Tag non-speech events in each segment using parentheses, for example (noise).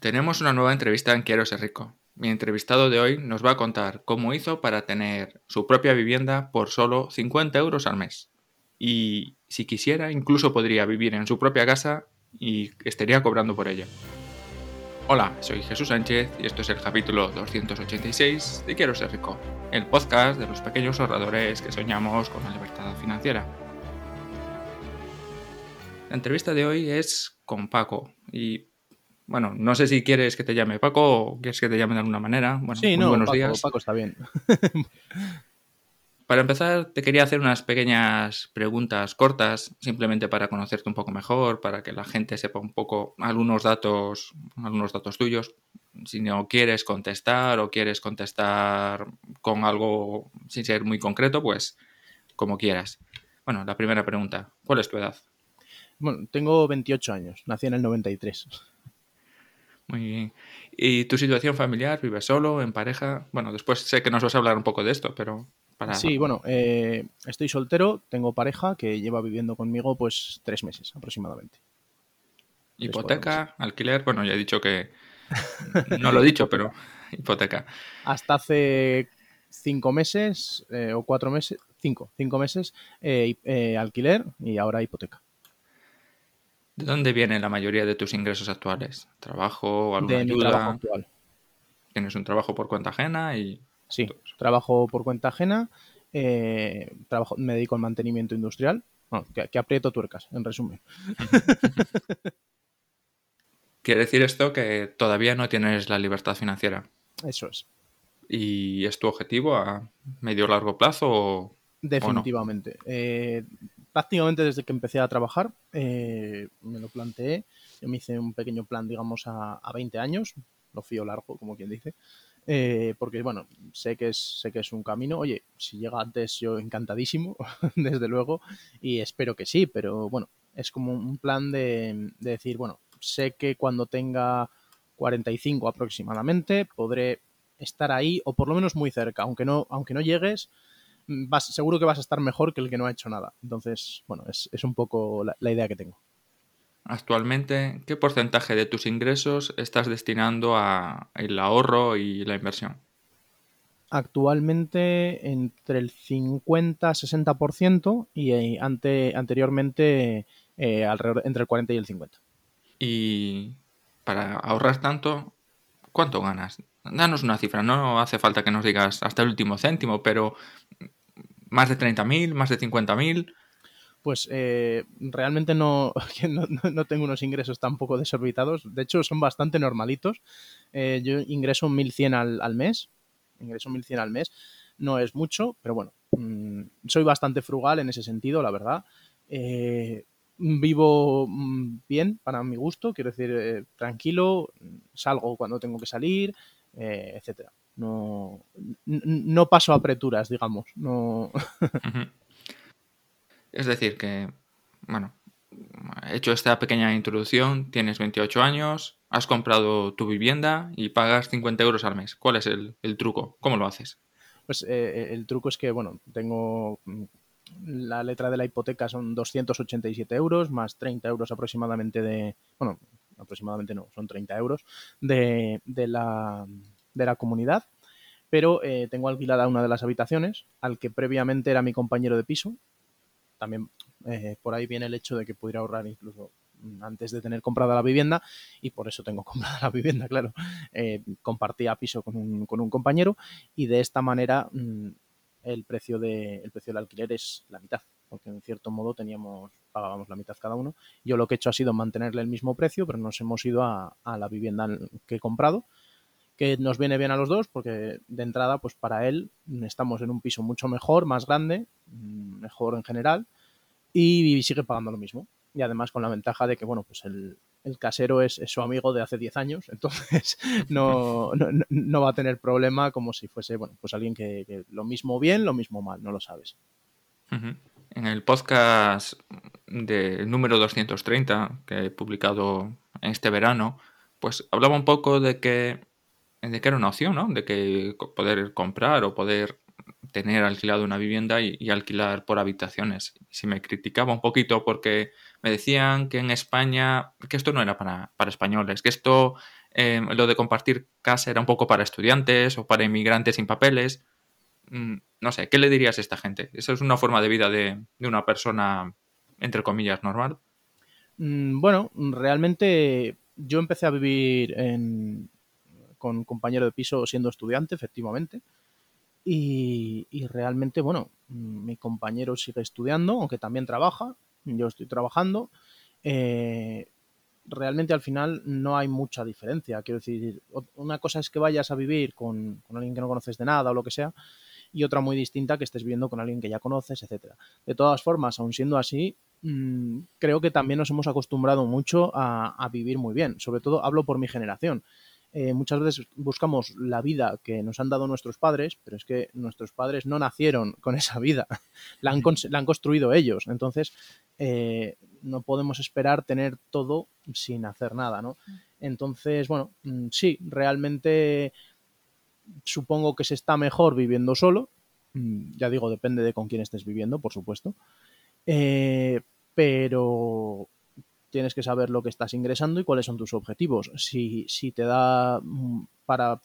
Tenemos una nueva entrevista en Quiero ser rico. Mi entrevistado de hoy nos va a contar cómo hizo para tener su propia vivienda por solo 50 euros al mes. Y si quisiera, incluso podría vivir en su propia casa y estaría cobrando por ello. Hola, soy Jesús Sánchez y esto es el capítulo 286 de Quiero ser rico, el podcast de los pequeños ahorradores que soñamos con la libertad financiera. La entrevista de hoy es con Paco y bueno, no sé si quieres que te llame Paco o quieres que te llame de alguna manera. Bueno, sí, no, buenos Paco, días. Paco está bien. (laughs) Para empezar, te quería hacer unas pequeñas preguntas cortas, simplemente para conocerte un poco mejor, para que la gente sepa un poco algunos datos, algunos datos tuyos. Si no quieres contestar o quieres contestar con algo sin ser muy concreto, pues como quieras. Bueno, la primera pregunta, ¿cuál es tu edad? Bueno, tengo 28 años, nací en el 93. Muy bien. ¿Y tu situación familiar? ¿Vives solo, en pareja? Bueno, después sé que nos vas a hablar un poco de esto, pero para... Sí, bueno, eh, estoy soltero, tengo pareja que lleva viviendo conmigo pues tres meses aproximadamente. Hipoteca, alquiler, bueno, ya he dicho que... (laughs) No lo he dicho, pero hipoteca. Hasta hace cinco meses eh, o cuatro meses, cinco, cinco meses, eh, eh, alquiler y ahora hipoteca. ¿De dónde vienen la mayoría de tus ingresos actuales? ¿Trabajo, alguna De mi ayuda? trabajo actual. Tienes un trabajo por cuenta ajena y... Sí, trabajo por cuenta ajena, eh, trabajo, me dedico al mantenimiento industrial, bueno, que, que aprieto tuercas, en resumen. (laughs) Quiere decir esto que todavía no tienes la libertad financiera. Eso es. ¿Y es tu objetivo a medio o largo plazo o, Definitivamente. Eh, prácticamente desde que empecé a trabajar eh, me lo planteé. Yo me hice un pequeño plan, digamos, a, a 20 años. Lo fío largo, como quien dice. Eh, porque, bueno, sé que, es, sé que es un camino. Oye, si llega antes, yo encantadísimo, (laughs) desde luego. Y espero que sí, pero bueno, es como un plan de, de decir, bueno, sé que cuando tenga 45 aproximadamente podré estar ahí o por lo menos muy cerca, aunque no, aunque no llegues, vas, seguro que vas a estar mejor que el que no ha hecho nada. Entonces, bueno, es, es un poco la, la, idea que tengo. Actualmente, ¿qué porcentaje de tus ingresos estás destinando a el ahorro y la inversión? Actualmente entre el 50-60% y eh, ante, anteriormente eh, alrededor, entre el 40 y el 50. Y para ahorrar tanto, ¿cuánto ganas? Danos una cifra, no hace falta que nos digas hasta el último céntimo, pero más de 30.000, más de 50.000. Pues eh, realmente (laughs) no, no, no, tengo unos ingresos tampoco desorbitados. De hecho, son bastante normalitos. Eh, yo ingreso 1.100 al, al, mes. Ingreso 1.100 al mes. No es mucho, pero bueno, mmm, soy bastante frugal en ese sentido, la verdad. Eh, vivo mm, bien para mi gusto, quiero decir, eh, tranquilo, salgo cuando tengo que salir, etcétera. No, no paso apreturas, digamos. No. es decir, que, bueno, hecho esta pequeña introducción, tienes 28 años, has comprado tu vivienda y pagas 50 euros al mes. ¿Cuál es el, el truco? ¿Cómo lo haces? Pues eh, el truco es que, bueno, tengo la letra de la hipoteca son 287 euros, más 30 euros aproximadamente de, bueno, aproximadamente no, son 30 euros de, de, la, de la, comunidad, pero eh, tengo alquilada una de las habitaciones al que previamente era mi compañero de piso. También eh, por ahí viene el hecho de que pudiera ahorrar incluso antes de tener comprada la vivienda y por eso tengo (laughs) comprada la vivienda, claro. Eh, compartía piso con un, con un, compañero y de esta manera mm, el, precio de, el precio del alquiler es la mitad, porque en cierto modo teníamos pagábamos la mitad cada uno. Yo lo que he hecho ha sido mantenerle el mismo precio, pero nos hemos ido a, a la vivienda que he comprado que nos viene bien a los dos porque de entrada, pues para él estamos en un piso mucho mejor, más grande, mm, mejor en general y sigue pagando lo mismo. Y además con la ventaja de que, bueno, pues el, casero es, su amigo de hace 10 años, (laughs) entonces no, no, va a tener problema como si fuese, bueno, pues alguien que, lo mismo bien, lo mismo mal, no lo sabes. En el podcast del número 230 que he publicado este verano, pues hablaba un poco de que de que era una opción, ¿no? De que poder comprar o poder tener alquilado una vivienda y, alquilar por habitaciones. Si me criticaba un poquito porque me decían que en España, que esto no era para, españoles, que esto, em, lo de compartir casa era un poco para estudiantes o para inmigrantes sin papeles. Mm, no sé, ¿qué le dirías a esta gente? ¿Eso es una forma de vida de, de una persona, entre comillas, normal? Mm, bueno, realmente yo empecé a vivir en, con compañero de piso siendo estudiante, efectivamente. Y, realmente, bueno, mi compañero sigue estudiando, aunque también trabaja, yo estoy trabajando. Eh, realmente al final no hay mucha diferencia. Quiero decir, una cosa es que vayas a vivir con, alguien que no conoces de nada o lo que sea, y otra muy distinta que estés viviendo con alguien que ya conoces, etcétera. De todas formas, aun siendo así, mm, creo que también nos hemos acostumbrado mucho a, vivir muy bien. Sobre todo hablo por mi generación. Eh, muchas veces buscamos la vida que nos han dado nuestros padres, pero es que nuestros padres no nacieron (laughs) con esa vida, la han, la han construido ellos. Entonces, eh, no podemos esperar tener todo sin hacer nada, ¿no? Entonces, bueno, mm, sí, realmente supongo que se está mejor viviendo solo. Mm, ya digo, depende de con quién estés viviendo, por supuesto. Eh, pero tienes que saber lo que estás ingresando y cuáles son tus objetivos. Si, si te da mm, para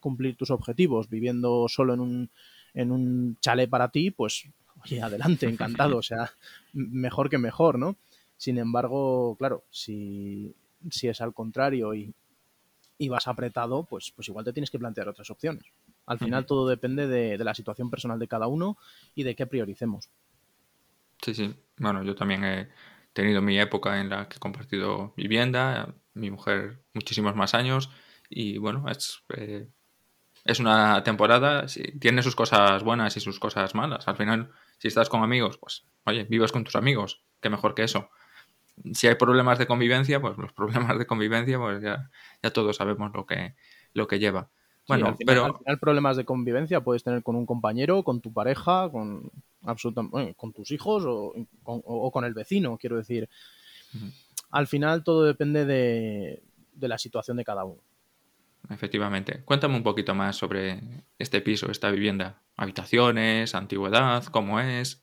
cumplir tus objetivos viviendo solo en un, en un chalet para ti, pues oye, adelante, (laughs) encantado, o sea, mejor que mejor, ¿no? Sin embargo, claro, si, si es al contrario y, y, vas apretado, pues, pues igual te tienes que plantear otras opciones. Al final todo depende de, de la situación personal de cada uno y de qué prioricemos. Sí, sí. Bueno, yo también he, tenido mi época en la que he compartido vivienda, mi mujer muchísimos más años y bueno, es, eh, es una temporada, tiene sus cosas buenas y sus cosas malas. Al final, si estás con amigos, pues oye, vives con tus amigos, qué mejor que eso. Si hay problemas de convivencia, pues los problemas de convivencia, pues ya, ya todos sabemos lo que, lo que lleva. Bueno, pero al final problemas de convivencia puedes tener con un compañero, con tu pareja, con absolutamente, con tus hijos o con, el vecino, quiero decir. Al final todo depende de, la situación de cada uno. Efectivamente. Cuéntame un poquito más sobre este piso, esta vivienda. Habitaciones, antigüedad, cómo es.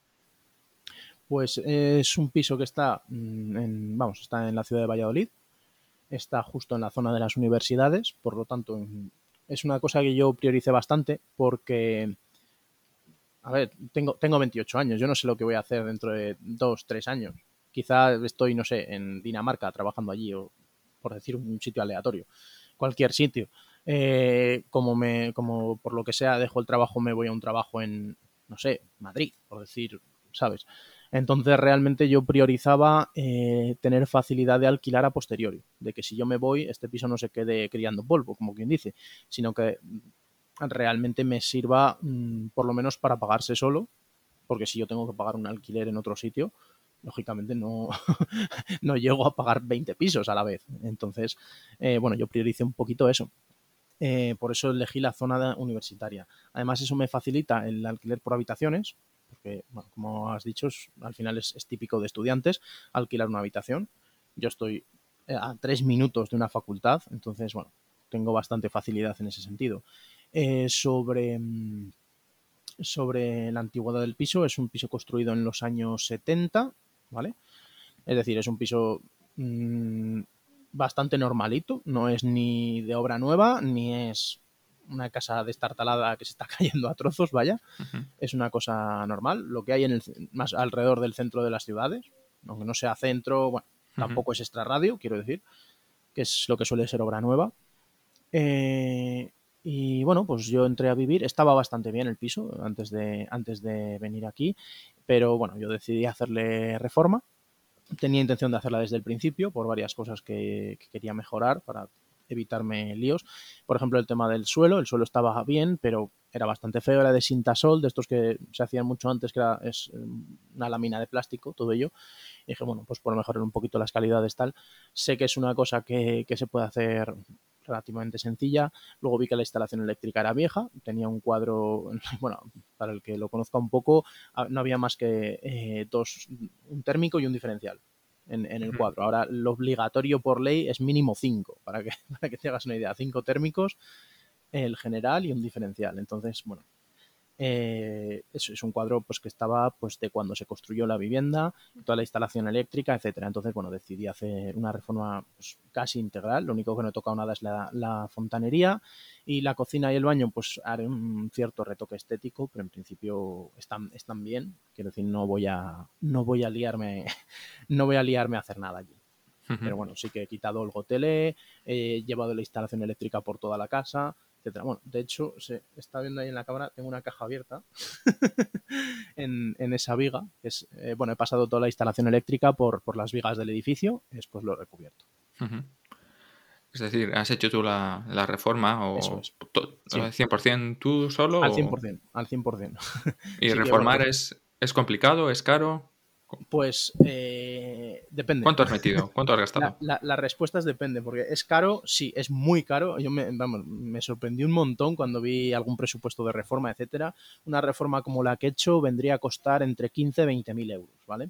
Pues es un piso que está mm, en, vamos, está en la ciudad de Valladolid, está justo en la zona de las universidades, por lo tanto es una cosa que yo priorice bastante porque a ver, tengo, tengo 28 años, yo no sé lo que voy a hacer dentro de dos, tres años. Quizá estoy, no sé, en Dinamarca trabajando allí o, por decir, un sitio aleatorio, cualquier sitio. Eh, como, me, como por lo que sea dejo el trabajo, me voy a un trabajo en, no sé, Madrid, por decir, ¿sabes? Entonces realmente yo priorizaba eh, tener facilidad de alquilar a posteriori, de que si yo me voy, este piso no se quede criando polvo, como quien dice, sino que realmente me sirva mm, por lo menos para pagarse solo, porque si yo tengo que pagar un alquiler en otro sitio, lógicamente no, (laughs) no llego a pagar 20 pisos a la vez. Entonces, eh, bueno, yo prioricé un poquito eso. Eh, por eso elegí la zona universitaria. Además, eso me facilita el alquiler por habitaciones, porque, como has dicho, al final es, es, típico de estudiantes alquilar una habitación. Yo estoy eh, a tres minutos de una facultad, entonces, bueno, tengo bastante facilidad en ese sentido. Eh, sobre, mm, sobre la antigüedad del piso. Es un piso construido en los años 70, ¿vale? Es decir, es un piso mm, bastante normalito, no es ni de obra nueva, ni es una casa destartalada que se está (laughs) cayendo a trozos, vaya. Es una cosa normal, lo que hay en el, más alrededor del centro de las ciudades, aunque no sea centro, bueno, Tampoco es extra radio, quiero decir, que es lo que suele ser obra nueva. Eh, y bueno, pues yo entré a vivir, estaba bastante bien el piso antes de, antes de venir aquí, pero bueno, yo decidí hacerle reforma. Tenía intención de hacerla desde el principio por varias cosas que, que quería mejorar para evitarme líos. Por ejemplo, el tema del suelo, el suelo estaba bien, pero era bastante feo, era de cintasol, de estos que se hacían mucho antes, que era es una lámina de plástico, todo ello. Y dije, bueno, pues por mejorar un poquito las calidades tal. Sé que es una cosa que, que se puede hacer relativamente sencilla. Luego vi que la instalación eléctrica era vieja, tenía un cuadro, (laughs) bueno, para el que lo conozca un poco, no había más que eh, dos, un térmico y un diferencial en, en, el cuadro. Ahora, lo obligatorio por ley es mínimo 5, para que, (laughs) para que te hagas una idea. 5 térmicos, el general y un diferencial. Entonces, bueno, eh, eso es un cuadro pues que estaba pues de cuando se construyó la vivienda, toda la instalación eléctrica, etcétera. Entonces, bueno, decidí hacer una reforma pues, casi integral. Lo único que no he tocado nada es la, la, fontanería y la cocina y el baño, pues haré un cierto retoque estético, pero en principio están, están bien. Quiero decir, no voy a no voy a liarme, (laughs) no voy a liarme a hacer nada allí. Uh -huh. Pero bueno, sí que he quitado el gotele, he llevado la instalación eléctrica por toda la casa, etcétera. Bueno, de hecho, se está viendo ahí en la cámara, tengo una caja abierta (laughs) en, en, esa viga. Que es, eh, bueno, he pasado toda la instalación eléctrica por, por las vigas del edificio y después lo he recubierto. Uh -huh. Es decir, ¿has hecho tú la, la reforma o Eso es. sí. 100% tú solo? Al o... 100%, al 100%. ¿Y (laughs) sí, reformar bueno, es, es complicado, es caro? Pues eh, depende. ¿Cuánto has metido? ¿Cuánto has gastado? (laughs) La, la, la, respuesta es depende, porque es caro, sí, es muy caro. Yo me, vamos, me sorprendí un montón cuando vi algún presupuesto de reforma, etcétera. Una reforma como la que he hecho vendría a costar entre 15 y 20 mil euros, ¿vale?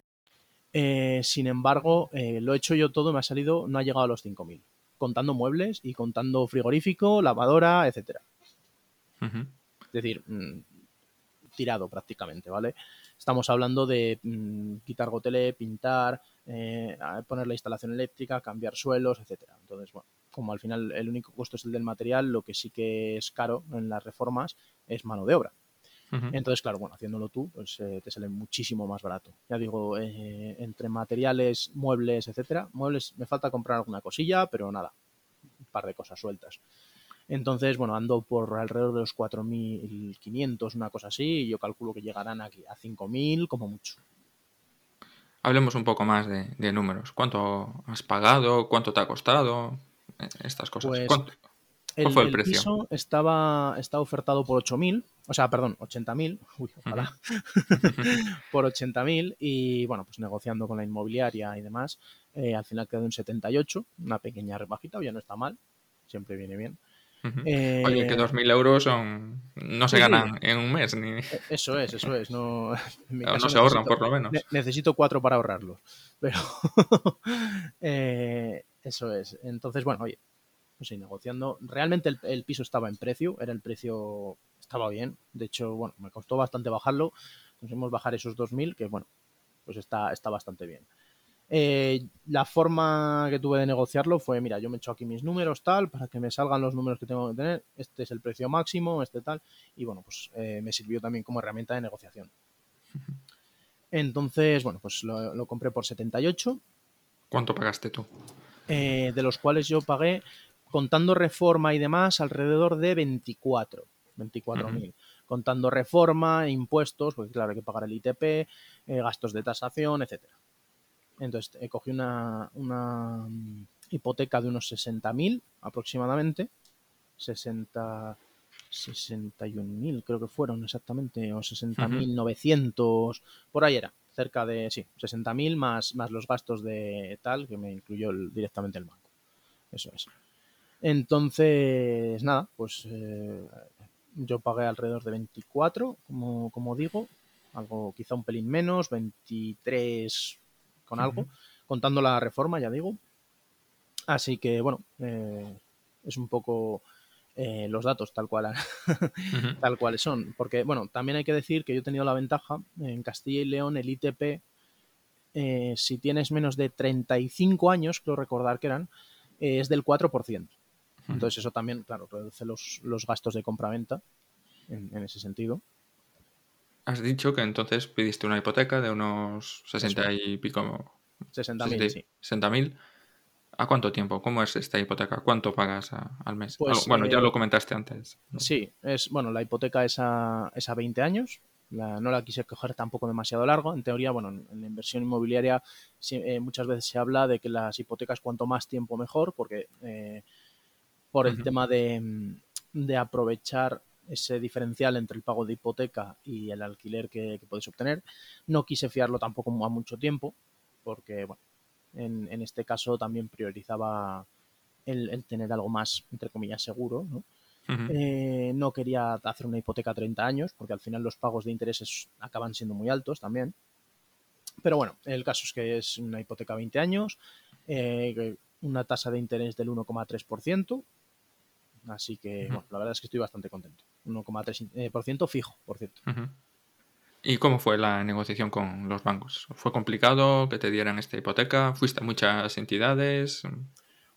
Eh, sin embargo, eh, lo he hecho yo todo, me ha salido, no ha llegado a los 5.000, contando muebles y contando frigorífico, lavadora, etcétera. Uh -huh. Es decir, mmm, tirado prácticamente, ¿vale? Estamos hablando de mmm, quitar gotele, pintar, eh, poner la instalación eléctrica, cambiar suelos, etcétera. Entonces, bueno, como al final el único costo es el del material, lo que sí que es caro en las reformas es mano de obra. Uh -huh. Entonces, claro, bueno, haciéndolo tú, pues eh, te sale muchísimo más barato. Ya digo, eh, entre materiales, muebles, etcétera. Muebles, me falta comprar alguna cosilla, pero nada, un par de cosas sueltas. Entonces, bueno, ando por alrededor de los 4.500, una cosa así, y yo calculo que llegarán aquí a 5.000 como mucho. Hablemos un poco más de, de, números. ¿Cuánto has pagado? ¿Cuánto te ha costado? Eh, estas cosas. Pues, ¿Cuánto? El, ¿Cuál fue el, el precio? Piso estaba, estaba ofertado por 8.000, o sea, perdón, 80.000, uy, ojalá, (laughs) por 80.000 y bueno, pues negociando con la inmobiliaria y demás, eh, al final quedó en 78, una pequeña rebajita, ya no está mal, siempre viene bien. Uh -huh. eh, Oye, que 2.000 euros son... no se sí, ganan sí. en un mes. Ni... Eso es, eso es. No, (laughs) no se ahorran, por lo menos. Ne necesito cuatro para ahorrarlos. (laughs) Pero eh, eso es. Entonces, bueno, oye, pues sí, negociando. Realmente el, el, piso estaba en precio, era el precio, estaba bien. De hecho, bueno, me costó bastante bajarlo. Conseguimos bajar esos 2.000, que bueno, pues está, está bastante bien. Eh, la forma que tuve de negociarlo fue, mira, yo me echo aquí mis números tal, para que me salgan los números que tengo que tener, este es el precio máximo, este tal, y bueno, pues eh, me sirvió también como herramienta de negociación. Entonces, bueno, pues lo, lo compré por 78. ¿Cuánto pagaste tú? Eh, de los cuales yo pagué, contando reforma y demás, alrededor de 24, 24.000. Uh -huh. Contando reforma, impuestos, porque claro, hay que pagar el ITP, eh, gastos de tasación, etcétera. Entonces eh, cogí una, una hipoteca de unos 60.000 aproximadamente. 60, 61.000 creo que fueron exactamente, o 60.900, por ahí era, cerca de, sí, 60.000 más, más los gastos de tal, que me incluyó directamente el banco. Eso es. Entonces, nada, pues eh, yo pagué alrededor de 24, como, como digo, algo quizá un pelín menos, 23 con algo, contando la reforma, ya digo. Así que, bueno, eh, es un poco eh, los datos tal cual, (laughs) tal cuales son. Porque, bueno, también hay que decir que yo he tenido la ventaja en Castilla y León, el ITP, si tienes menos de 35 años, creo recordar que eran, es del 4%. Entonces eso también, claro, reduce los, los gastos de compraventa en, en ese sentido. Has dicho que entonces pidiste una hipoteca de unos 60 y pico. 60.000, sí. 60.000. ¿A cuánto tiempo? ¿Cómo es esta hipoteca? ¿Cuánto pagas al mes? Pues, bueno, ya eh, lo comentaste antes. Sí, es bueno, la hipoteca es a, es a 20 años. no la quise coger tampoco demasiado largo. En teoría, bueno, en la inversión inmobiliaria eh, muchas veces se habla de que las hipotecas cuanto más tiempo mejor, porque eh, por el tema de, de aprovechar ese diferencial entre el pago de hipoteca y el alquiler que, puedes obtener. No quise fiarlo tampoco a mucho tiempo, porque, bueno, en, este caso también priorizaba el, tener algo más, entre comillas, seguro, ¿no? Eh, no quería hacer una hipoteca a 30 años, porque al final los pagos de intereses acaban siendo muy altos también. Pero bueno, el caso es que es una hipoteca a 20 años, eh, una tasa de interés del 1,3%, Así que, bueno, la verdad es que estoy bastante contento. 1,3% fijo, por cierto. ¿Y cómo fue la negociación con los bancos? ¿Fue complicado que te dieran esta hipoteca? ¿Fuiste a muchas entidades?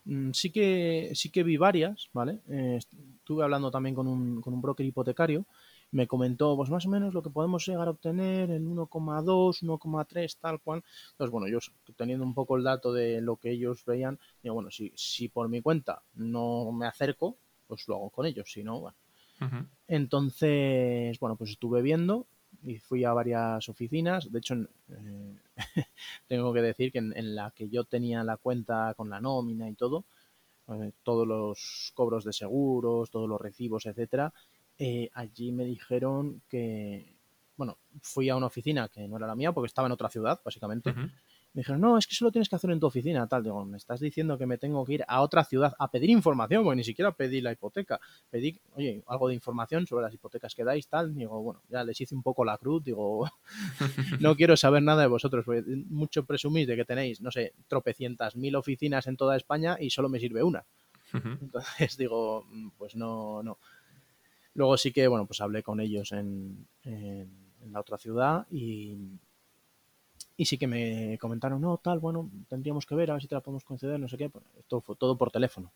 Mm, sí que, sí que vi varias, ¿vale? Eh, estuve hablando también con un, con un broker hipotecario. Me comentó, pues más o menos lo que podemos llegar a obtener, el 1,2, 1,3, tal cual. Entonces, bueno, yo teniendo un poco el dato de lo que ellos veían, digo, bueno, si, si por mi cuenta no me acerco, pues lo hago con ellos, si no, bueno. Entonces, bueno, pues estuve viendo y fui a varias oficinas. De hecho, eh, (laughs) tengo que decir que en, la que yo tenía la cuenta con la nómina y todo, eh, todos los cobros de seguros, todos los recibos, etcétera, eh, allí me dijeron que, bueno, fui a una oficina que no era la mía porque estaba en otra ciudad, básicamente. Me dijeron, no, es que eso lo tienes que hacer en tu oficina, tal. Digo, me estás diciendo que me tengo que ir a otra ciudad a pedir información, porque ni siquiera pedí la hipoteca. Pedí, oye, algo de información sobre las hipotecas que dais, tal. Digo, bueno, ya les hice un poco la cruz. Digo, (laughs) no quiero saber nada de vosotros, porque mucho presumís de que tenéis, no sé, tropecientas mil oficinas en toda España y solo me sirve una. Entonces (laughs) digo, mm, pues no, no. Luego sí que, bueno, pues hablé con ellos en, en la otra ciudad y, y sí que me comentaron, no, tal, bueno, tendríamos que ver a ver si te la podemos conceder, no sé qué. Pues esto fue todo por teléfono.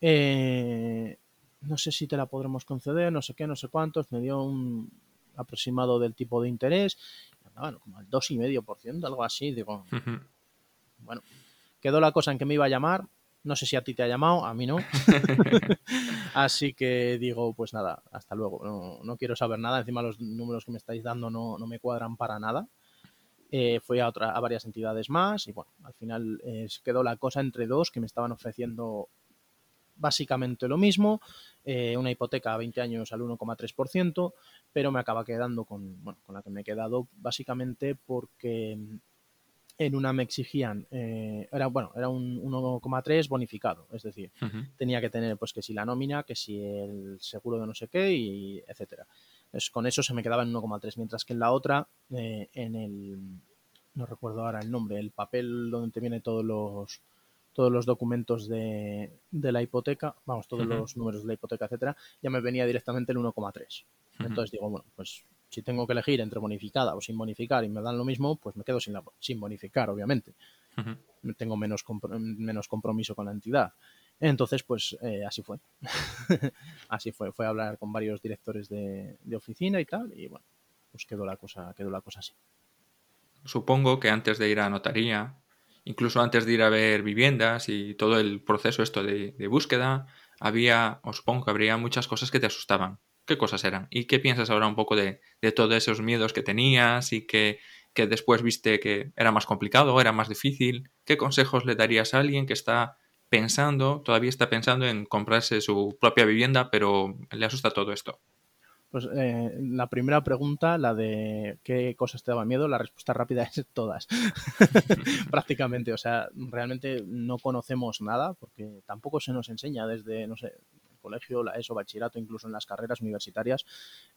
Eh, no sé si te la podremos conceder, no sé qué, no sé cuántos. Me dio un aproximado del tipo de interés. Bueno, como al 2,5%, algo así. Digo, bueno, quedó la cosa en que me iba a llamar. No sé si a ti te ha llamado, a mí no. (laughs) Así que digo, pues nada, hasta luego. No, no, quiero saber nada. Encima los números que me estáis dando no, no me cuadran para nada. Eh, fui a, otra, a varias entidades más y bueno, al final eh, quedó la cosa entre dos que me estaban ofreciendo básicamente lo mismo, eh, una hipoteca a 20 años al 1,3%, pero me acaba quedando con, bueno, con la que me he quedado básicamente porque en una me exigían, era, bueno, era un 1,3 bonificado, es decir, tenía que tener pues que si la nómina, que si el seguro de no sé qué y etcétera con eso se me quedaba en 1,3, mientras que en la otra, eh, en el, no recuerdo ahora el nombre, el papel donde te vienen todos los todos los documentos de, la hipoteca, vamos, todos los números de la hipoteca, etcétera, ya me venía directamente el 1,3. Entonces digo, bueno, pues si tengo que elegir entre bonificada o sin bonificar y me dan lo mismo, pues me quedo sin, la, sin bonificar, obviamente. Tengo menos, menos compromiso con la entidad. Entonces, pues eh, así fue. (laughs) así fue. Fue a hablar con varios directores de, oficina y tal, y bueno, pues quedó la cosa, quedó la cosa así. Supongo que antes de ir a notaría, incluso antes de ir a ver viviendas y todo el proceso esto de, búsqueda, había, os supongo que habría muchas cosas que te asustaban. ¿Qué cosas eran? ¿Y qué piensas ahora un poco de, todos esos miedos que tenías y qué, que después viste que era más complicado, era más difícil? ¿Qué consejos le darías a alguien que está pensando, todavía está pensando en comprarse su propia vivienda, pero le asusta todo esto? Pues eh, la primera pregunta, la de qué cosas te daba miedo, la respuesta rápida (laughs) es todas. (laughs) Prácticamente, o sea, realmente no conocemos nada porque tampoco se nos enseña desde, no sé, el colegio, la ESO, bachillerato, incluso en las carreras universitarias,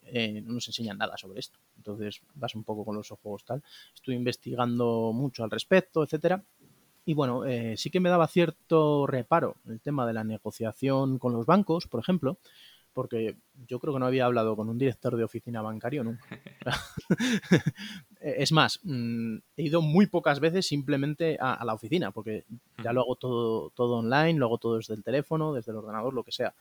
eh, no nos enseñan nada sobre esto. Entonces vas un poco con los ojos tal. Estoy investigando mucho al respecto, etcétera. Y bueno, eh, sí que me daba cierto reparo el tema de la negociación con los bancos, por ejemplo, porque yo creo que no había hablado con un director de oficina bancario nunca. (laughs) (laughs) es más, mm, he ido muy pocas veces simplemente a, la oficina, porque ya lo hago todo, todo online, lo hago todo desde el teléfono, desde el ordenador, lo que sea.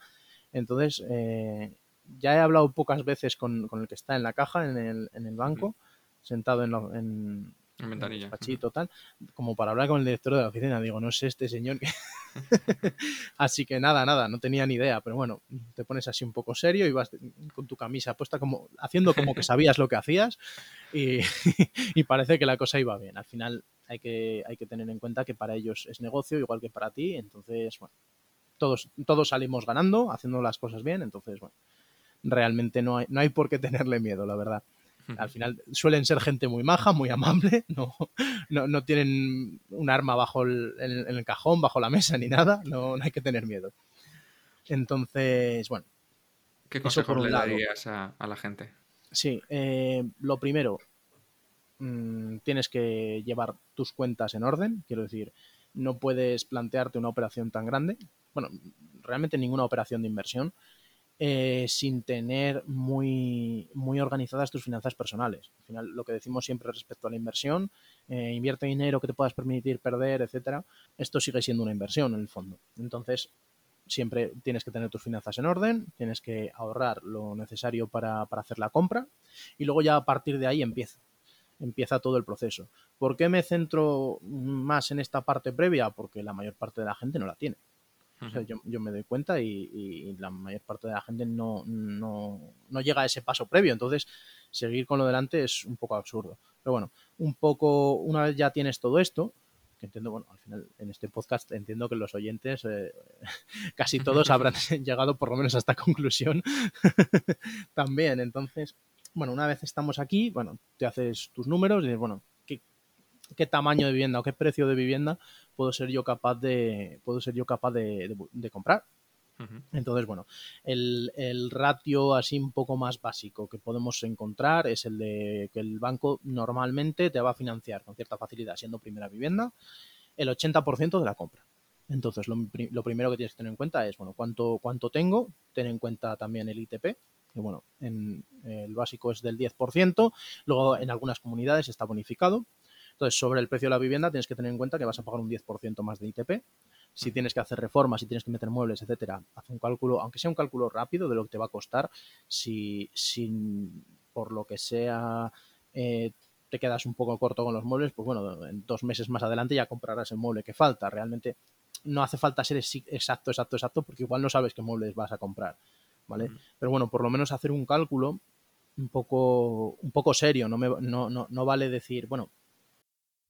Entonces, eh, ya he hablado pocas veces con, el que está en la caja, en el, en el banco, sentado en, en, en como para hablar con el director de la oficina. Digo, no sé este señor. (laughs) así que nada, nada, no tenía ni idea. Pero bueno, te pones así un poco serio y vas con tu camisa puesta como haciendo como que sabías lo que hacías (laughs) y, parece que la cosa iba bien. Al final hay que, hay que tener en cuenta que para ellos es negocio igual que para ti. Entonces, bueno, todos, todos salimos ganando, haciendo las cosas bien. Entonces, bueno, realmente no hay, no hay por qué tenerle miedo, la verdad. Al final suelen ser gente muy maja, muy amable, (laughs) no, no, tienen un arma bajo el, en, el cajón, bajo la mesa ni nada, no, hay que tener miedo. Entonces, bueno. ¿Qué consejos le darías a, la gente? Sí, eh, lo primero, mm, tienes que llevar tus cuentas en orden, quiero decir, no puedes plantearte una operación tan grande, bueno, realmente ninguna operación de inversión, eh, sin tener muy, muy organizadas tus finanzas personales. Al final, lo que decimos siempre respecto a la inversión, eh, invierte dinero que te puedas permitir perder, etcétera, esto sigue siendo una inversión en el fondo. Entonces, siempre tienes que tener tus finanzas en orden, tienes que ahorrar lo necesario para, para hacer la compra y luego ya a partir de ahí empieza empieza todo el proceso. ¿Por qué me centro más en esta parte previa? Porque la mayor parte de la gente no la tiene yo, me doy cuenta y, la mayor parte de la gente no, llega a ese paso previo. Entonces, seguir con lo delante es un poco absurdo. Pero bueno, un poco, una vez ya tienes todo esto, que entiendo, bueno, al final en este podcast entiendo que los oyentes, eh, (laughs) casi todos habrán (laughs) llegado por lo menos a esta conclusión (laughs) también. Entonces, bueno, una vez estamos aquí, bueno, te haces tus números y dices, bueno, qué tamaño de vivienda o qué precio de vivienda puedo ser yo capaz de, puedo ser yo capaz de, comprar. Entonces, bueno, el, ratio así un poco más básico que podemos encontrar es el de que el banco normalmente te va a financiar con cierta facilidad, siendo primera vivienda, el 80% de la compra. Entonces, lo, primero que tienes que tener en cuenta es, bueno, cuánto, cuánto tengo, ten en cuenta también el ITP, que bueno, en, el básico es del 10%, luego en algunas comunidades está bonificado, entonces, sobre el precio de la vivienda tienes que tener en cuenta que vas a pagar un 10% más de ITP. Si tienes que hacer reformas, si tienes que meter muebles, etcétera, haz un cálculo, aunque sea un cálculo rápido de lo que te va a costar, si, por lo que sea eh, te quedas un poco corto con los muebles, pues bueno, en dos meses más adelante ya comprarás el mueble que falta. Realmente no hace falta ser exacto, exacto, exacto, porque igual no sabes qué muebles vas a comprar, ¿vale? Pero bueno, por lo menos hacer un cálculo un poco, un poco serio, no, me, no, no, no vale decir, bueno,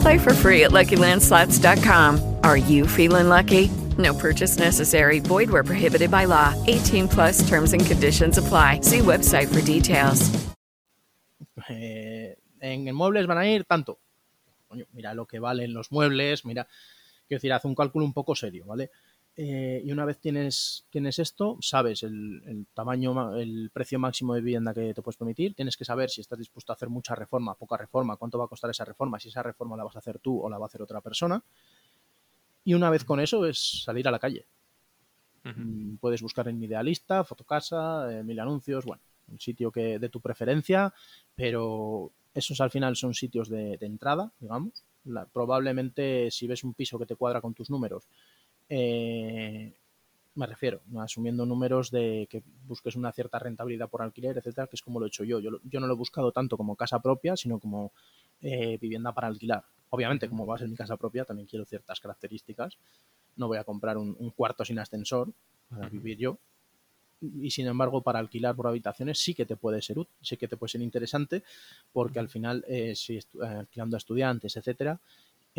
Play for free at LuckyLandSlots.com. Are you feeling lucky? No purchase necessary. Void where prohibited by law. 18 plus terms and conditions apply. See website for details. Eh, en muebles van a ir tanto. Mira lo que valen los muebles, mira. Quiero decir, haz un cálculo un poco serio, ¿vale? Eh, y una vez tienes, tienes esto, sabes el, el, tamaño, el precio máximo de vivienda que te puedes permitir, tienes que saber si estás dispuesto a hacer mucha reforma, poca reforma, cuánto va a costar esa reforma, si esa reforma la vas a hacer tú o la va a hacer otra persona. Y una vez con eso es salir a la calle. Uh -huh. Puedes buscar en Idealista, Fotocasa, eh, Mil Anuncios, bueno, un sitio que de tu preferencia, pero esos al final son sitios de, de entrada, digamos. La, probablemente si ves un piso que te cuadra con tus números, eh, me refiero, asumiendo números de que busques una cierta rentabilidad por alquiler, etcétera, que es como lo he hecho yo. Yo, yo no lo he buscado tanto como casa propia, sino como eh, vivienda para alquilar. Obviamente, como va a ser mi casa propia, también quiero ciertas características. No voy a comprar un, un cuarto sin ascensor para vivir yo. Y sin embargo, para alquilar por habitaciones sí que te puede ser útil, sí que te puede ser interesante, porque al final, eh, si alquilando a estudiantes, etcétera,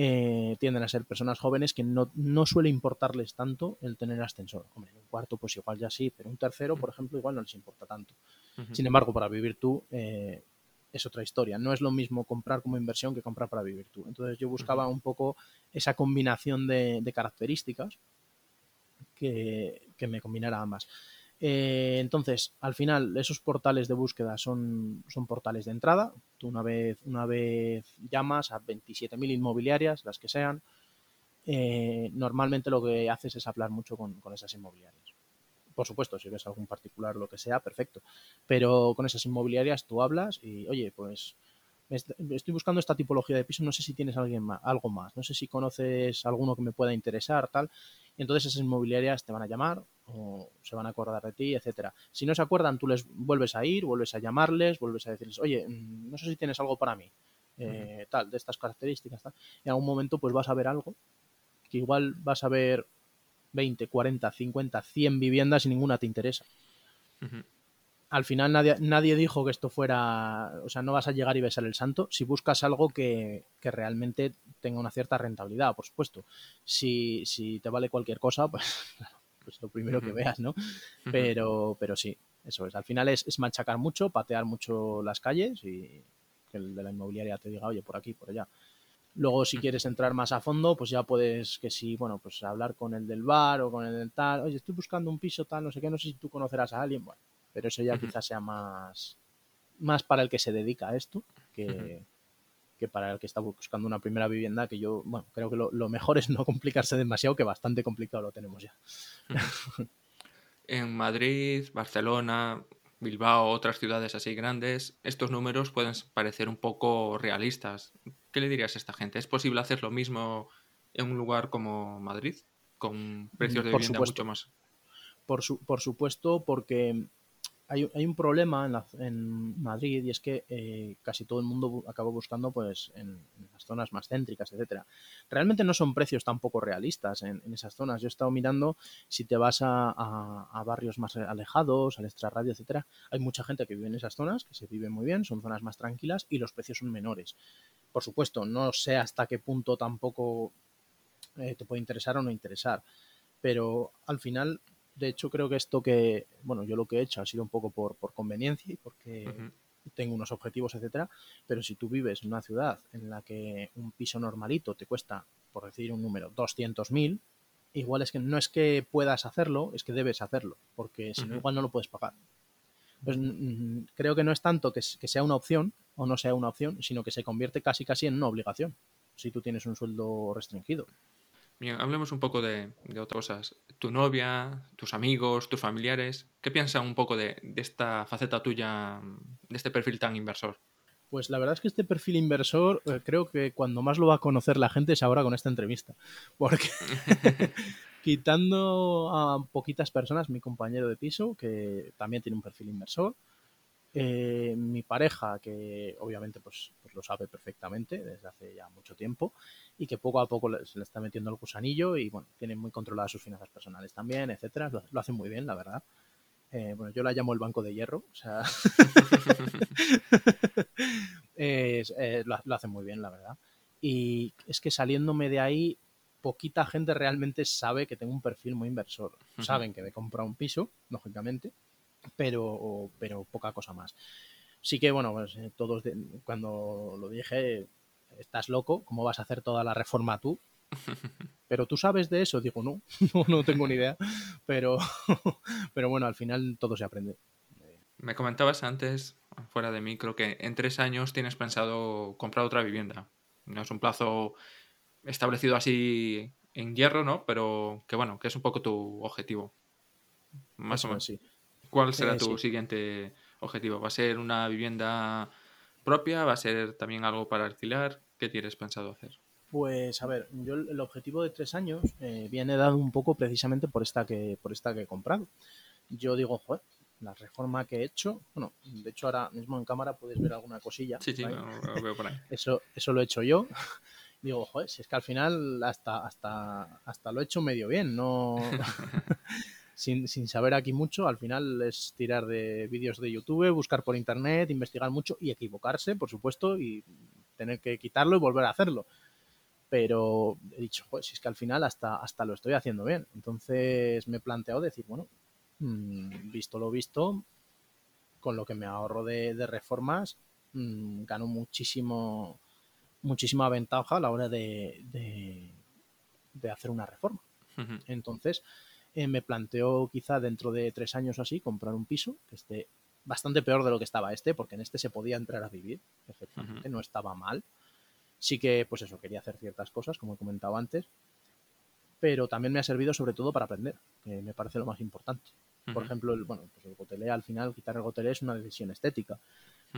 eh, tienden a ser personas jóvenes que no, no, suele importarles tanto el tener ascensor. Hombre, un cuarto pues igual ya sí, pero un tercero, por ejemplo, igual no les importa tanto. Uh -huh. Sin embargo, para vivir tú eh, es otra historia. No es lo mismo comprar como inversión que comprar para vivir tú. Entonces yo buscaba un poco esa combinación de, de características que, que, me combinara ambas. Eh, entonces, al final, esos portales de búsqueda son, son portales de entrada. Tú una vez, una vez llamas a 27.000 inmobiliarias, las que sean, eh, normalmente lo que haces es hablar mucho con, con, esas inmobiliarias. Por supuesto, si ves algún particular lo que sea, perfecto. Pero con esas inmobiliarias tú hablas y, oye, pues estoy buscando esta tipología de piso, no sé si tienes alguien más, algo más, no sé si conoces alguno que me pueda interesar, tal. Entonces esas inmobiliarias te van a llamar o se van a acordar de ti, etcétera. Si no se acuerdan, tú les vuelves a ir, vuelves a llamarles, vuelves a decirles, oye, no sé si tienes algo para mí, eh, tal, de estas características, tal. Y en algún momento pues vas a ver algo, que igual vas a ver 20, 40, 50, 100 viviendas y ninguna te interesa. Uh -huh. Al final nadie, nadie dijo que esto fuera, o sea, no vas a llegar y besar el santo si buscas algo que, que realmente tenga una cierta rentabilidad, por supuesto. Si, si te vale cualquier cosa, (laughs) pues, pues lo primero que veas, ¿no? Pero, pero sí, eso es. Al final es, es, machacar mucho, patear mucho las calles y que el de la inmobiliaria te diga, oye, por aquí, por allá. Luego, si quieres entrar más a fondo, pues ya puedes, que sí, bueno, pues hablar con el del bar o con el del tal, oye, estoy buscando un piso tal, no sé qué, no sé si tú conocerás a alguien, bueno, pero eso ya uh -huh. quizás sea más, más para el que se dedica a esto que, uh -huh. Que para el que está buscando una primera vivienda, que yo, bueno, creo que lo, lo, mejor es no complicarse demasiado, que bastante complicado lo tenemos ya. (laughs) En Madrid, Barcelona, Bilbao, otras ciudades así grandes, estos números pueden parecer un poco realistas. ¿Qué le dirías a esta gente? ¿Es posible hacer lo mismo en un lugar como Madrid? Con precios de por vivienda supuesto. mucho más. Por, su, por supuesto, porque hay, hay, un problema en, la, en, Madrid y es que eh, casi todo el mundo acaba buscando pues en, las zonas más céntricas, etcétera. Realmente no son precios tampoco realistas en, en, esas zonas. Yo he estado mirando si te vas a, barrios más alejados, al extrarradio, etcétera. Hay mucha gente que vive en esas zonas, que se vive muy bien, son zonas más tranquilas y los precios son menores. Por supuesto, no sé hasta qué punto tampoco eh, te puede interesar o no interesar, pero al final de hecho, creo que esto que, bueno, yo lo que he hecho ha sido un poco por, por conveniencia y porque uh -huh. tengo unos objetivos, etcétera. Pero si tú vives en una ciudad en la que un piso normalito te cuesta, por decir un número, 200.000, igual es que no es que puedas hacerlo, es que debes hacerlo, porque si no, uh -huh. igual no lo puedes pagar. Pues mm, creo que no es tanto que, que sea una opción o no sea una opción, sino que se convierte casi casi en una obligación si tú tienes un sueldo restringido. Bien, hablemos un poco de, de, otras cosas. Tu novia, tus amigos, tus familiares, ¿qué piensan un poco de, de, esta faceta tuya, de este perfil tan inversor? Pues la verdad es que este perfil inversor eh, creo que cuando más lo va a conocer la gente es ahora con esta entrevista. (laughs) Porque (laughs) quitando a poquitas personas, mi compañero de piso, que también tiene un perfil inversor, Eh, mi pareja, que obviamente pues, pues, lo sabe perfectamente desde hace ya mucho tiempo y que poco a poco se le está metiendo el gusanillo y bueno, tiene muy controladas sus finanzas personales también, etcétera. Lo, lo hace muy bien, la verdad. Eh, bueno, yo la llamo el banco de hierro, o sea, (laughs) eh, lo, lo, hace muy bien, la verdad. Y es que saliéndome de ahí, poquita gente realmente sabe que tengo un perfil muy inversor. Saben que me he comprado un piso, lógicamente, pero, pero poca cosa más. Sí que, bueno, pues, eh, todos cuando lo dije, estás loco, ¿cómo vas a hacer toda la reforma tú? (laughs) Pero tú sabes de eso, digo, no, (laughs) no, tengo ni idea, pero, (laughs) pero bueno, al final todo se aprende. Me comentabas antes, fuera de mí, creo que en tres años tienes pensado comprar otra vivienda. No es un plazo establecido así en hierro, ¿no? Pero que bueno, que es un poco tu objetivo. Más o menos. Sí. ¿Cuál será eh, tu siguiente objetivo? ¿Va a ser una vivienda propia? ¿Va a ser también algo para alquilar? ¿Qué tienes pensado hacer? Pues a ver, yo el objetivo de tres años eh, viene dado un poco precisamente por esta que por esta que he comprado. Yo digo, joder, la reforma que he hecho, bueno, de hecho ahora mismo en cámara puedes ver alguna cosilla. Sí, sí, lo, veo por ahí. (laughs) Eso, eso lo he hecho yo. (laughs) Digo, joder, si es que al final hasta, hasta, hasta lo he hecho medio bien, no (laughs) sin, sin saber aquí mucho, al final es tirar de vídeos de YouTube, buscar por internet, investigar mucho y equivocarse, por supuesto, y tener que quitarlo y volver a hacerlo pero he dicho, pues si es que al final hasta, hasta lo estoy haciendo bien. Entonces me he planteado decir, bueno, mm, visto lo visto, con lo que me ahorro de, reformas, mm, gano muchísimo, muchísima ventaja a la hora de, de, hacer una reforma. Entonces eh, me planteo quizá dentro de tres años así comprar un piso que esté bastante peor de lo que estaba este, porque en este se podía entrar a vivir, efectivamente, no estaba mal Sí que, pues eso, quería hacer ciertas cosas, como he comentado antes, pero también me ha servido sobre todo para aprender, que me parece lo más importante. Por ejemplo, el, bueno, pues el gotelé al final, quitar el gotelé es una decisión estética,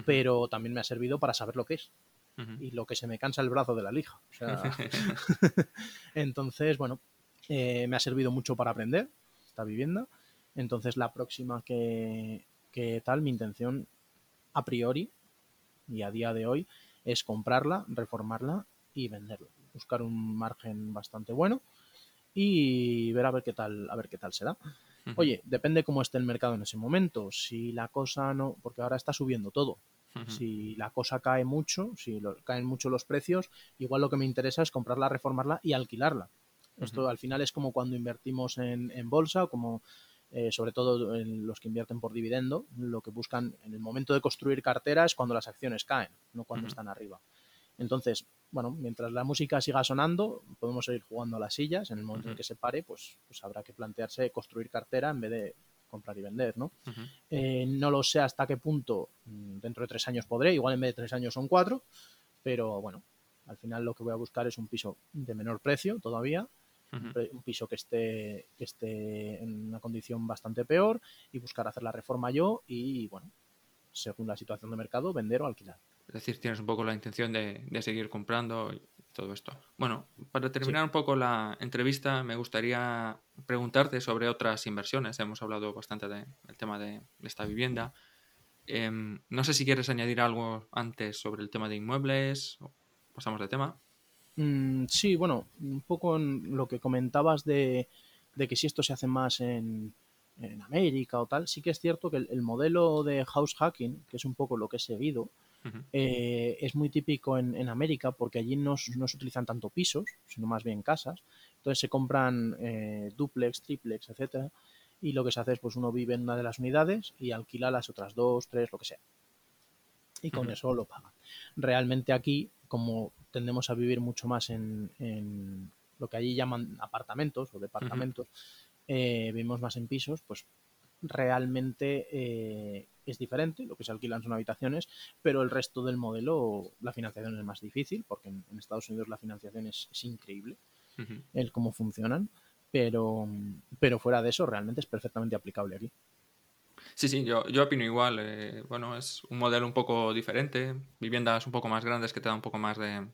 pero también me ha servido para saber lo que es y lo que se me cansa el brazo de la lija. (laughs) (laughs) entonces, bueno, eh, me ha servido mucho para aprender esta vivienda. Entonces, la próxima que, que tal, mi intención a priori y a día de hoy es comprarla, reformarla y venderla. Buscar un margen bastante bueno y ver a ver qué tal, a ver qué tal se da. Oye, depende cómo esté el mercado en ese momento. Si la cosa no, porque ahora está subiendo todo. Si la cosa cae mucho, si caen mucho los precios, igual lo que me interesa es comprarla, reformarla y alquilarla. Esto al final es como cuando invertimos en, en bolsa o como eh, sobre todo en los que invierten por dividendo, lo que buscan en el momento de construir cartera es cuando las acciones caen, no cuando están arriba. Entonces, bueno, mientras la música siga sonando, podemos seguir jugando a las sillas. En el momento en que se pare, pues, pues habrá que plantearse construir cartera en vez de comprar y vender, ¿no? Eh, no lo sé hasta qué punto mm, dentro de tres años podré, igual en vez de tres años son cuatro, pero bueno, al final lo que voy a buscar es un piso de menor precio todavía, un piso que esté, que esté en una condición bastante peor y buscar hacer la reforma yo y, bueno, según la situación de mercado, vender o alquilar. Es decir, tienes un poco la intención de, seguir comprando y todo esto. Bueno, para terminar un poco la entrevista, me gustaría preguntarte sobre otras inversiones. Hemos hablado bastante del tema de, esta vivienda. Em, no sé si quieres añadir algo antes sobre el tema de inmuebles. Pasamos de tema. Mm, sí, bueno, un poco en lo que comentabas de, que si esto se hace más en, América o tal, sí que es cierto que el, modelo de house hacking, que es un poco lo que he seguido, eh, es muy típico en, América porque allí no, se utilizan tanto pisos, sino más bien casas. Entonces se compran eh, duplex, triplex, etcétera, y lo que se hace es pues uno vive en una de las unidades y alquila las otras dos, tres, lo que sea. Y con eso lo paga. Realmente aquí, como tendemos a vivir mucho más en, lo que allí llaman apartamentos o departamentos, eh, vivimos más en pisos, pues realmente eh, es diferente, lo que se alquilan son habitaciones, pero el resto del modelo, la financiación es más difícil, porque en, Estados Unidos la financiación es, increíble, el cómo funcionan, pero, pero fuera de eso realmente es perfectamente aplicable aquí. Sí, sí, yo, yo opino igual. Eh, bueno, es un modelo un poco diferente, viviendas un poco más grandes que te dan un poco más de,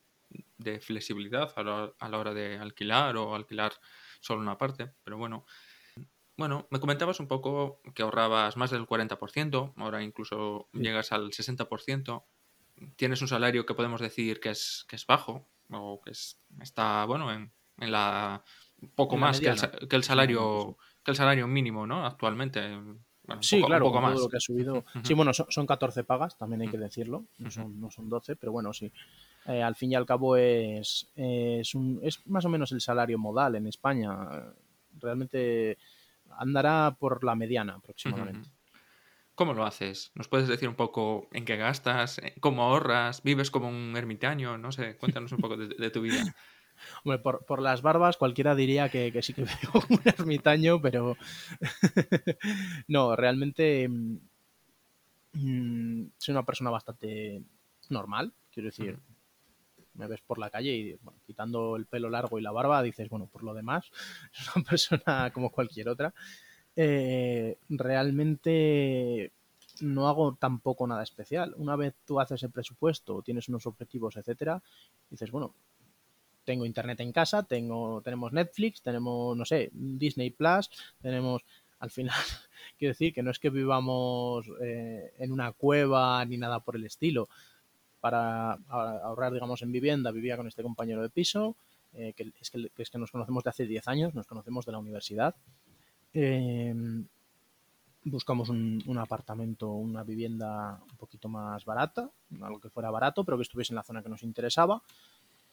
de flexibilidad a la, hora de alquilar o alquilar solo una parte. Pero bueno, Bueno, me comentabas un poco que ahorrabas más del 40%, ahora incluso llegas al 60%. Tienes un salario que podemos decir que es, que es bajo o que es, está, bueno, en, en la poco En la más que el, que el salario que el salario mínimo, ¿no? Actualmente. Bueno, Sí, poco, claro, poco todo más. lo que ha subido. (laughs) Sí, bueno, son, son 14 pagas, también hay que decirlo. No son, no son 12, pero bueno, sí. Eh, al fin y al cabo es, es, un- es más o menos el salario modal en España. Realmente andará por la mediana aproximadamente. ¿Cómo lo haces? ¿Nos puedes decir un poco en qué gastas? eh, ¿Cómo ahorras? ¿Vives como un ermitaño? No sé, cuéntanos un poco de, de tu vida. (laughs) Hombre, por, por las barbas cualquiera diría que, que sí que veo como un (laughs) ermitaño, pero (laughs) no, realmente mm, soy una persona bastante normal, quiero decir. Me ves por la calle y bueno, quitando el pelo largo y la barba dices, bueno, por lo demás, (laughs) es una persona como cualquier otra. Eh, realmente no hago tampoco nada especial. Una vez tú haces el presupuesto, tienes unos objetivos, etcétera, dices, bueno, tengo internet en casa, tengo, tenemos Netflix, tenemos, no sé, Disney Plus, tenemos, al final, (laughs) quiero decir que no es que vivamos eh, en una cueva ni nada por el estilo. Para ahorrar, digamos, en vivienda, vivía con este compañero de piso, eh, que, es que, es que nos conocemos de hace 10 años, nos conocemos de la universidad. Eh, buscamos un, un apartamento, una vivienda un poquito más barata, algo que fuera barato, pero que estuviese en la zona que nos interesaba.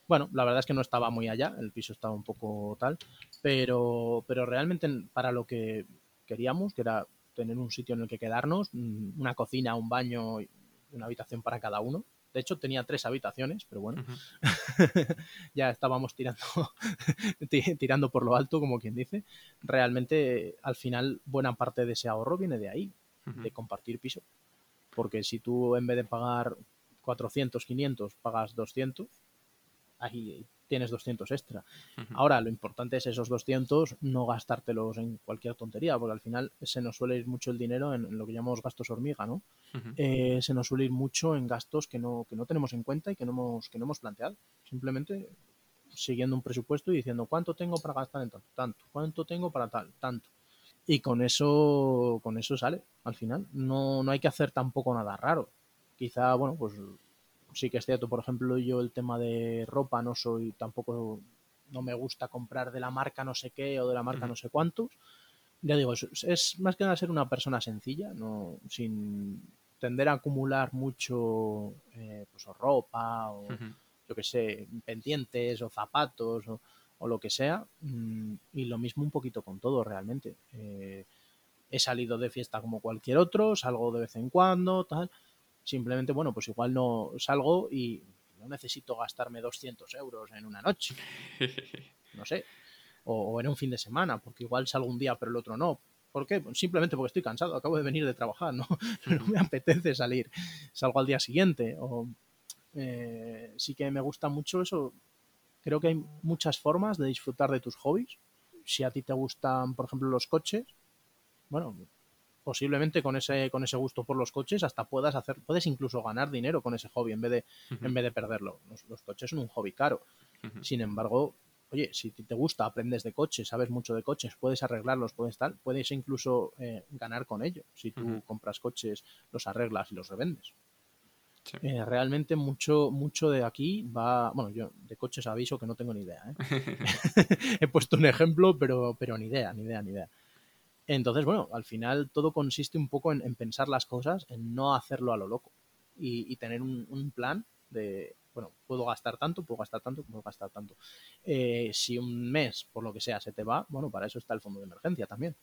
Bueno, la verdad es que no estaba muy allá, el piso estaba un poco tal, pero, pero realmente para lo que queríamos, que era tener un sitio en el que quedarnos, mm, una cocina, un baño una habitación para cada uno. De hecho, tenía tres habitaciones, pero bueno, (laughs) ya estábamos tirando, (laughs) ti- tirando por lo alto, como quien dice. Realmente, al final, buena parte de ese ahorro viene de ahí, de compartir piso. Porque si tú en vez de pagar 400, 500, pagas 200, ahí tienes 200 extra. Ahora, lo importante es esos 200 no gastártelos en cualquier tontería, porque al final se nos suele ir mucho el dinero en, en lo que llamamos gastos hormiga, ¿no? Eh, se nos suele ir mucho en gastos que no, que no tenemos en cuenta y que no hemos, que no hemos planteado. Simplemente siguiendo un presupuesto y diciendo cuánto tengo para gastar en tanto, tanto, cuánto tengo para tal, tanto. Y con eso, con eso sale, al final. No, no hay que hacer tampoco nada raro. Quizá, bueno, pues sí que es cierto, por ejemplo, yo el tema de ropa no soy tampoco, no me gusta comprar de la marca no sé qué o de la marca Ujú. no sé cuántos. Ya digo, es, es más que nada ser una persona sencilla, no sin tender a acumular mucho eh, pues, o ropa o Ujú. yo que sé, pendientes o zapatos o, o lo que sea. mm, Y lo mismo un poquito con todo realmente. Eh, he salido de fiesta como cualquier otro, salgo de vez en cuando, tal. Simplemente, bueno, pues igual no salgo y no necesito gastarme 200 euros en una noche, (laughs) no sé, o, o en un fin de semana, porque igual salgo un día pero el otro no. ¿Por qué? Pues simplemente porque estoy cansado, acabo de venir de trabajar, ¿no? (laughs) no me apetece salir, salgo al día siguiente. O, eh, sí que me gusta mucho eso. Creo que hay muchas formas de disfrutar de tus hobbies. Si a ti te gustan, por ejemplo, los coches, bueno, posiblemente con ese, con ese gusto por los coches hasta puedas hacer, puedes incluso ganar dinero con ese hobby en vez de, en vez de perderlo. Los, los coches son un hobby caro. Sin embargo, oye, si te gusta, aprendes de coches, sabes mucho de coches, puedes arreglarlos, puedes tal, puedes incluso eh, ganar con ello. Si tú compras coches, los arreglas y los revendes. Sí. Eh, realmente mucho, mucho de aquí va, bueno, yo de coches aviso que no tengo ni idea. ¿eh? (laughs) (laughs) He puesto un ejemplo, pero, pero ni idea, ni idea, ni idea. Entonces, bueno, al final todo consiste un poco en, en pensar las cosas, en no hacerlo a lo loco y, y tener un, un plan de, bueno, puedo gastar tanto, puedo gastar tanto, puedo gastar tanto. Eh, si un mes, por lo que sea, se te va, bueno, para eso está el fondo de emergencia también.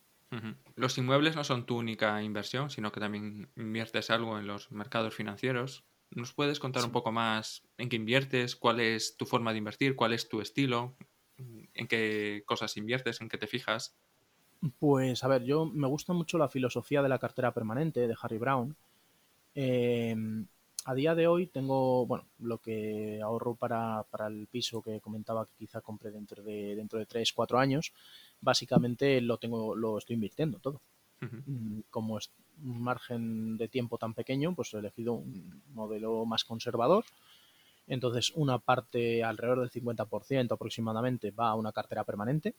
Los inmuebles no son tu única inversión, sino que también inviertes algo en los mercados financieros. ¿Nos puedes contar un poco más en qué inviertes? ¿Cuál es tu forma de invertir? ¿Cuál es tu estilo? ¿En qué cosas inviertes? ¿En qué te fijas? Pues a ver, yo me gusta mucho la filosofía de la cartera permanente de Harry Brown. Eh, a día de hoy tengo, bueno, lo que ahorro para, para el piso que comentaba que quizá compre dentro de, dentro de 3, 4 años, básicamente lo tengo, lo estoy invirtiendo todo. Mm, Como es un margen de tiempo tan pequeño, pues he elegido un modelo más conservador. Entonces, una parte, alrededor del 50% aproximadamente, va a una cartera permanente.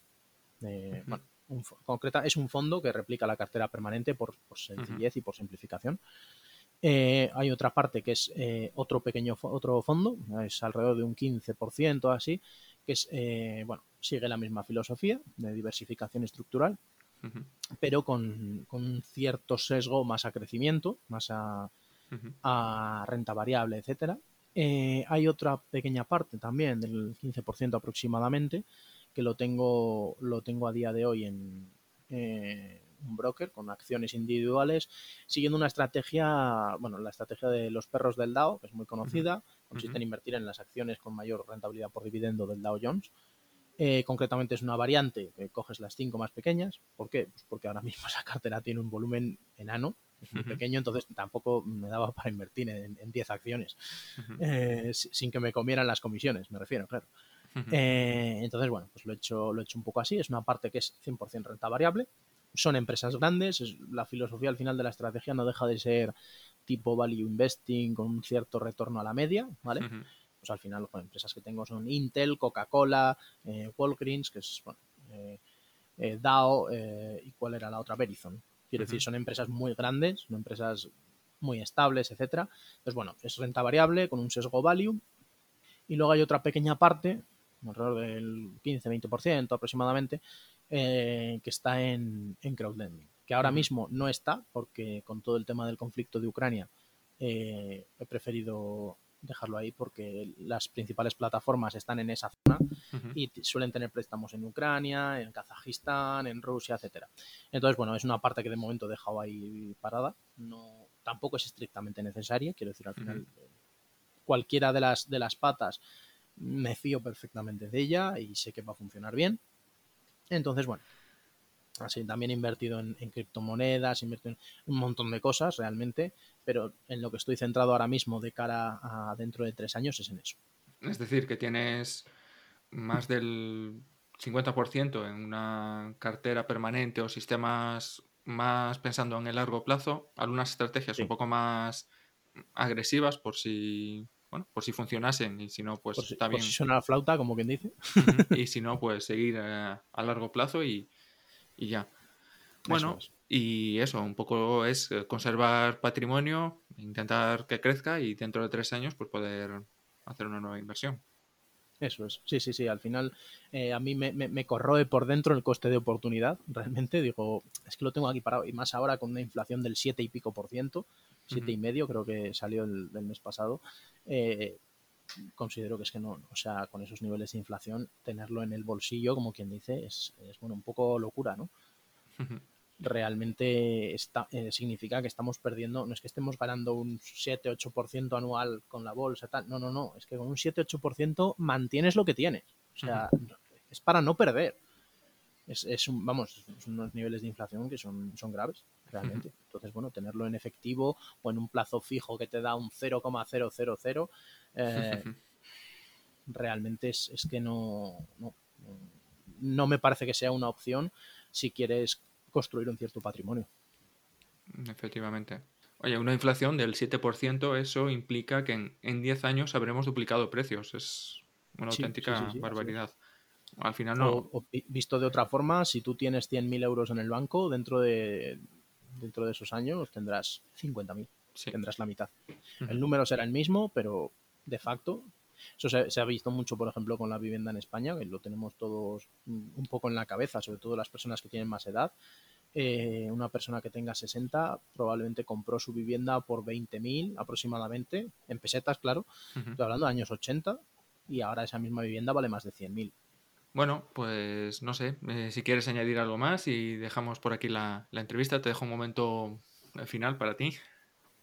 Eh, bueno, un concreta, es un fondo que replica la cartera permanente por, sencillez y por simplificación. Eh, hay otra parte que es eh, otro pequeño otro fondo, es alrededor de un 15% así, que es, bueno, sigue la misma filosofía de diversificación estructural, pero con, con, cierto sesgo más a crecimiento, más a, a renta variable, etcétera. Eh, hay otra pequeña parte también, del 15% aproximadamente, que lo tengo, lo tengo a día de hoy en eh, un broker con acciones individuales, siguiendo una estrategia, bueno, la estrategia de los perros del DAO, que es muy conocida, consiste en invertir en las acciones con mayor rentabilidad por dividendo del Dow Jones. Eh, concretamente es una variante que coges las cinco más pequeñas. ¿Por qué? Pues porque ahora mismo (laughs) esa cartera tiene un volumen enano, es muy pequeño, entonces tampoco me daba para invertir en 10 acciones, eh, sin que me comieran las comisiones, me refiero, claro. Eh, entonces, bueno, pues lo he, hecho, lo he hecho un poco así. Es una parte que es 100% renta variable. Son empresas grandes. la filosofía al final de la estrategia no deja de ser tipo value investing con un cierto retorno a la media, ¿vale? Pues al final, las empresas que tengo son Intel, Coca-Cola, eh, Walgreens, que es, bueno, Dow y cuál era la otra, Verizon. Quiero decir, son empresas muy grandes, son empresas muy estables, etcétera. Entonces, bueno, es renta variable con un sesgo value. Y luego hay otra pequeña parte, alrededor del 15-20% aproximadamente, eh, que está en, en crowdlending. Que ahora mismo no está, porque con todo el tema del conflicto de Ucrania eh, he preferido dejarlo ahí porque las principales plataformas están en esa zona y suelen tener préstamos en Ucrania, en Kazajistán, en Rusia, etcétera. Entonces, bueno, es una parte que de momento he dejado ahí parada. No, tampoco es estrictamente necesaria, quiero decir, al final cualquiera de las, de las patas me fío perfectamente de ella y sé que va a funcionar bien. Entonces, bueno, así también he invertido en, en criptomonedas, he invertido en un montón de cosas realmente pero en lo que estoy centrado ahora mismo de cara a dentro de tres años es en eso. Es decir, que tienes más del 50% en una cartera permanente o sistemas más pensando en el largo plazo, algunas estrategias un poco más agresivas por si bueno, por si funcionasen y si no, pues bien. Por si suena la flauta, como quien dice. y (laughs) si no, pues seguir eh, a largo plazo y, y ya. Bueno, y eso, un poco es eh, conservar patrimonio, intentar que crezca y dentro de tres años pues poder hacer una nueva inversión. Eso es, sí, sí, sí. Al final eh, a mí me, me, corroe por dentro el coste de oportunidad. Realmente digo, es que lo tengo aquí parado y más ahora con una inflación del 7 y pico por ciento, 7 y medio creo que salió el, mes pasado. Eh, considero que es que no, o sea, con esos niveles de inflación, tenerlo en el bolsillo, como quien dice, es, es bueno, un poco locura, ¿no? (laughs) realmente está, eh, significa que estamos perdiendo, no es que estemos ganando un 7-8% anual con la bolsa, tal, no, no, no, es que con un 7-8% mantienes lo que tienes, o sea, es para no perder. Es, es un, vamos, son unos niveles de inflación que son, son graves, realmente. Entonces, bueno, tenerlo en efectivo o en un plazo fijo que te da un 0,000, eh, (laughs) realmente es, es que no, no, no me parece que sea una opción si quieres construir un cierto patrimonio. Efectivamente. Oye, una inflación del 7%, eso implica que en, 10 años habremos duplicado precios. Es una auténtica barbaridad. Al final no. visto de otra forma, si tú tienes 100.000 euros en el banco, dentro de, dentro de esos años tendrás 50.000. Tendrás la mitad. El número será el mismo, pero de facto eso se, ha visto mucho, por ejemplo, con la vivienda en España, que lo tenemos todos un poco en la cabeza, sobre todo las personas que tienen más edad. Eh, una persona que tenga 60 probablemente compró su vivienda por 20.000 aproximadamente, en pesetas, claro. Estoy hablando de años 80 y ahora esa misma vivienda vale más de 100.000. Bueno, pues no sé, eh, si quieres añadir algo más y dejamos por aquí la, la entrevista, te dejo un momento final para ti.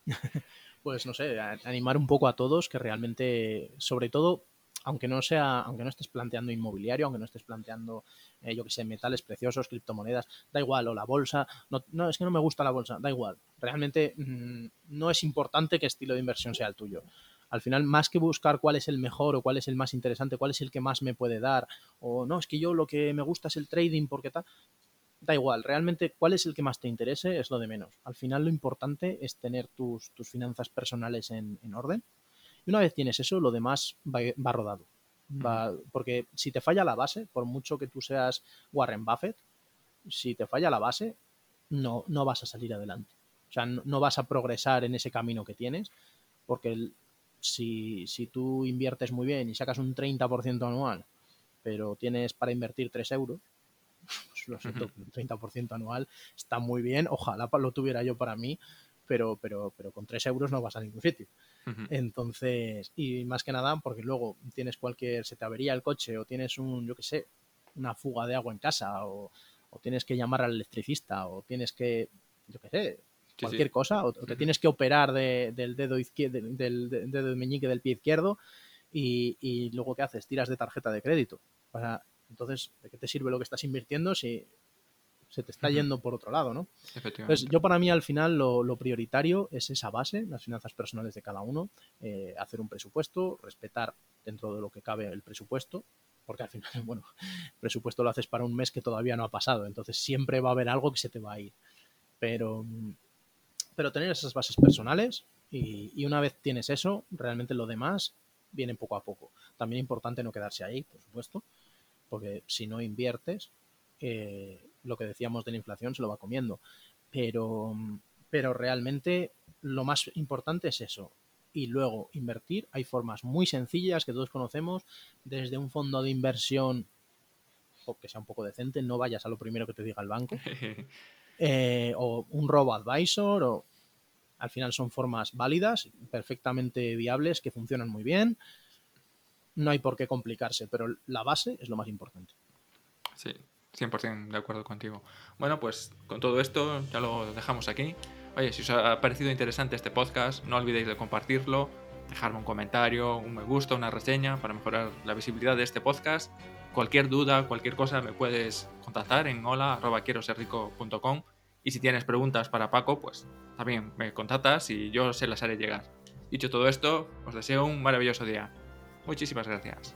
(laughs) pues no sé, animar un poco a todos que realmente, sobre todo, aunque no sea, aunque no estés planteando inmobiliario, aunque no estés planteando, eh, yo que sé, metales preciosos, criptomonedas, da igual, o la bolsa, no, no, es que no me gusta la bolsa, da igual. Realmente mm, no es importante qué estilo de inversión sea el tuyo. Al final, más que buscar cuál es el mejor o cuál es el más interesante, cuál es el que más me puede dar, o no, es que yo lo que me gusta es el trading porque tal, da igual, realmente cuál es el que más te interese es lo de menos. Al final lo importante es tener tus, tus finanzas personales en, orden. Y una vez tienes eso, lo demás va, rodado. porque si te falla la base, por mucho que tú seas Warren Buffett, si te falla la base, no, no vas a salir adelante. O sea, no, no vas a progresar en ese camino que tienes, porque el- si, si tú inviertes muy bien y sacas un 30% anual, pero tienes para invertir 3 euros, pues lo siento, un 30% anual está muy bien, ojalá lo tuviera yo para mí, pero, pero, pero con 3 euros no vas a ningún sitio. Entonces, y más que nada, porque luego tienes cualquier, se te avería el coche o tienes un, yo qué sé, una fuga de agua en casa o, o tienes que llamar al electricista o tienes que, yo qué sé, Sí, cualquier sí. cosa, o, te tienes que operar de- del dedo izquierdo, del, del dedo meñique del pie izquierdo y, y luego ¿qué haces? Tiras de tarjeta de crédito. Para, entonces, ¿de qué te sirve lo que estás invirtiendo si se te está yendo por otro lado, ¿no? Efectivamente. Entonces, yo para mí al final lo, lo prioritario es esa base, las finanzas personales de cada uno, eh, hacer un presupuesto, respetar dentro de lo que cabe el presupuesto, porque al final, (laughs) bueno, el presupuesto lo haces para un mes que todavía no ha pasado, entonces siempre va a haber algo que se te va a ir. Pero, mm, pero tener esas bases personales y, una vez tienes eso, realmente lo demás viene poco a poco. También importante no quedarse ahí, por supuesto, porque si no inviertes, eh, lo que decíamos de la inflación se lo va comiendo. Pero, pero realmente lo más importante es eso. Y luego invertir, hay formas muy sencillas que todos conocemos, desde un fondo de inversión que sea un poco decente, no vayas a lo primero que te diga el banco, (laughs) eh, o un robo advisor, o al final son formas válidas, perfectamente viables, que funcionan muy bien. No hay por qué complicarse, pero la base es lo más importante. Sí, 100% de acuerdo contigo. Bueno, pues con todo esto ya lo dejamos aquí. Oye, si os ha parecido interesante este podcast, no olvidéis de compartirlo, dejarme un comentario, un me gusta, una reseña para mejorar la visibilidad de este podcast. Cualquier duda, cualquier cosa me puedes contactar en hola.quieroserrico.com y si tienes preguntas para Paco, pues también me contactas y yo se las haré llegar. Dicho todo esto, os deseo un maravilloso día. Muchísimas gracias.